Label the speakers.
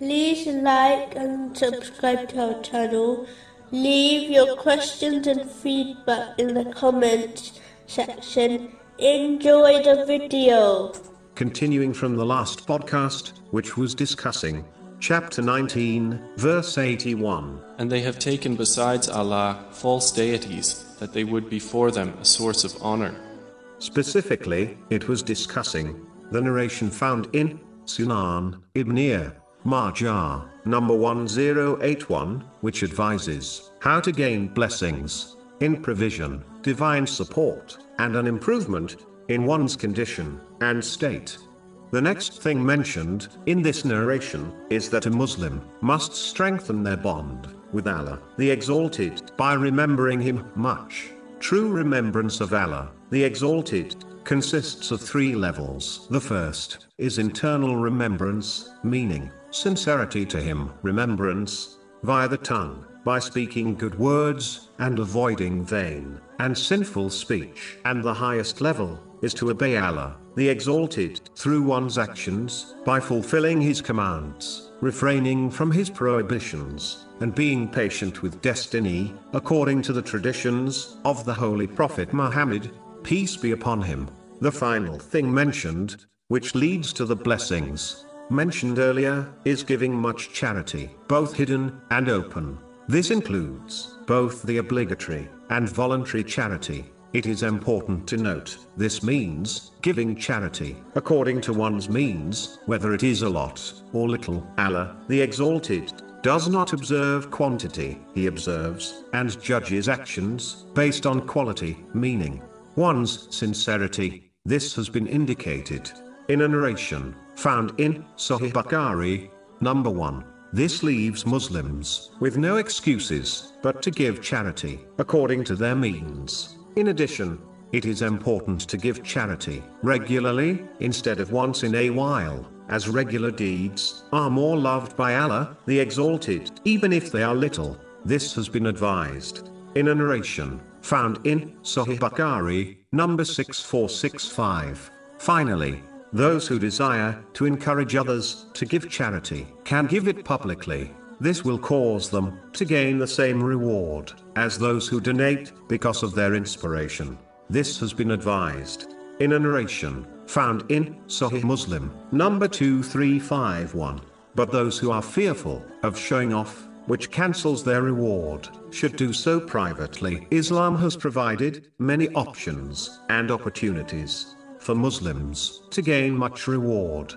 Speaker 1: like and subscribe to our channel. Leave your questions and feedback in the comments section. Enjoy the video.
Speaker 2: Continuing from the last podcast, which was discussing chapter 19, verse 81.
Speaker 3: And they have taken besides Allah false deities, that they would be for them a source of honor.
Speaker 2: Specifically, it was discussing the narration found in Sunan Ibn Majah, number 1081, which advises how to gain blessings in provision, divine support, and an improvement in one's condition and state. The next thing mentioned in this narration is that a Muslim must strengthen their bond with Allah, the Exalted, by remembering Him much. True remembrance of Allah, the Exalted, consists of three levels. The first is internal remembrance, meaning sincerity to Him, remembrance via the tongue, by speaking good words and avoiding vain and sinful speech. And the highest level is to obey Allah, the Exalted, through one's actions, by fulfilling His commands, refraining from His prohibitions, and being patient with destiny, according to the traditions of the Holy Prophet Muhammad, peace be upon him. The final thing mentioned, which leads to the blessings mentioned earlier, is giving much charity, both hidden and open. This includes both the obligatory and voluntary charity. It is important to note, this means giving charity according to one's means, whether it is a lot or little. Allah, the Exalted, does not observe quantity, he observes and judges actions based on quality, meaning one's sincerity. This has been indicated in a narration found in Sahih Bukhari, number 1. This leaves Muslims with no excuses but to give charity according to their means. In addition, it is important to give charity regularly instead of once in a while, as regular deeds are more loved by Allah, the Exalted, even if they are little. This has been advised in a narration found in Sahih Bukhari, number 6465. Finally, those who desire to encourage others to give charity can give it publicly. This will cause them to gain the same reward as those who donate because of their inspiration. This has been advised in a narration found in Sahih Muslim, number 2351. But those who are fearful of showing off, which cancels their reward, should do so privately. Islam has provided many options and opportunities for Muslims to gain much reward